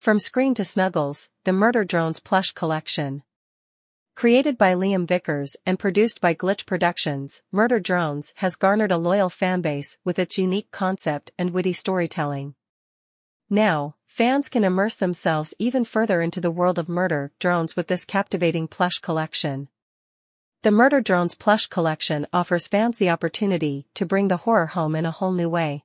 From Screen to Snuggles, the Murder Drones Plush Collection. Created by Liam Vickers and produced by Glitch Productions, Murder Drones has garnered a loyal fanbase with its unique concept and witty storytelling. Now, fans can immerse themselves even further into the world of Murder Drones with this captivating plush collection. The Murder Drones plush collection offers fans the opportunity to bring the horror home in a whole new way.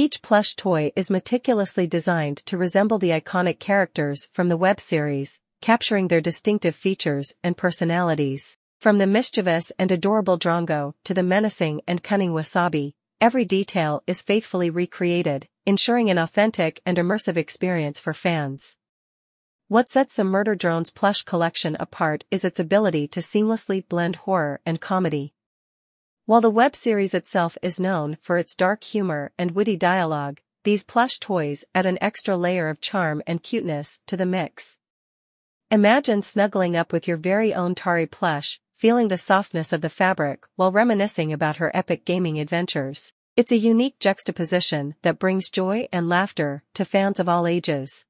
Each plush toy is meticulously designed to resemble the iconic characters from the web series, capturing their distinctive features and personalities. From the mischievous and adorable Drongo to the menacing and cunning Wasabi, every detail is faithfully recreated, ensuring an authentic and immersive experience for fans. What sets the Murder Drones plush collection apart is its ability to seamlessly blend horror and comedy. While the web series itself is known for its dark humor and witty dialogue, these plush toys add an extra layer of charm and cuteness to the mix. Imagine snuggling up with your very own Tari plush, feeling the softness of the fabric while reminiscing about her epic gaming adventures. It's a unique juxtaposition that brings joy and laughter to fans of all ages.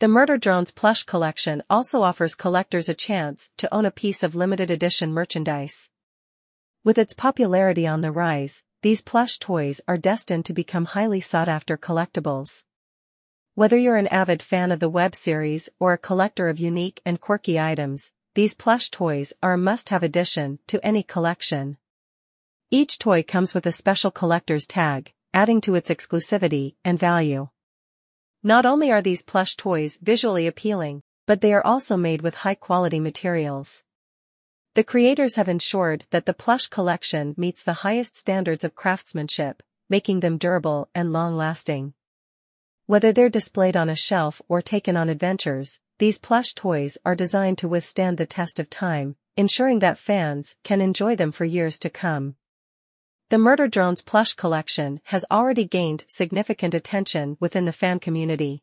The Murder Drones plush collection also offers collectors a chance to own a piece of limited edition merchandise. With its popularity on the rise, these plush toys are destined to become highly sought-after collectibles. Whether you're an avid fan of the web series or a collector of unique and quirky items, these plush toys are a must-have addition to any collection. Each toy comes with a special collector's tag, adding to its exclusivity and value. Not only are these plush toys visually appealing, but they are also made with high-quality materials. The creators have ensured that the plush collection meets the highest standards of craftsmanship, making them durable and long-lasting. Whether they're displayed on a shelf or taken on adventures, these plush toys are designed to withstand the test of time, ensuring that fans can enjoy them for years to come. The Murder Drones plush collection has already gained significant attention within the fan community.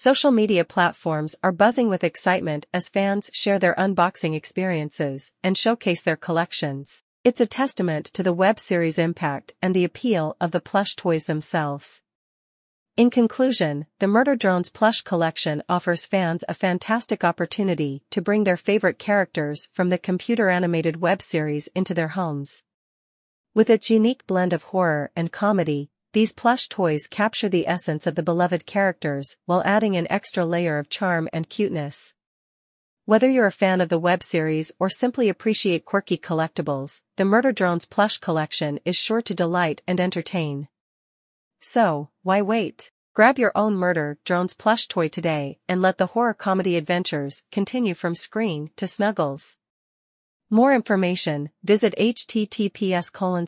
Social media platforms are buzzing with excitement as fans share their unboxing experiences and showcase their collections. It's a testament to the web series' impact and the appeal of the plush toys themselves. In conclusion, the Murder Drones plush collection offers fans a fantastic opportunity to bring their favorite characters from the computer-animated web series into their homes. With its unique blend of horror and comedy, these plush toys capture the essence of the beloved characters while adding an extra layer of charm and cuteness. Whether you're a fan of the web series or simply appreciate quirky collectibles, the Murder Drones plush collection is sure to delight and entertain. So, why wait? Grab your own Murder Drones plush toy today and let the horror comedy adventures continue from screen to snuggles. More information, visit https colon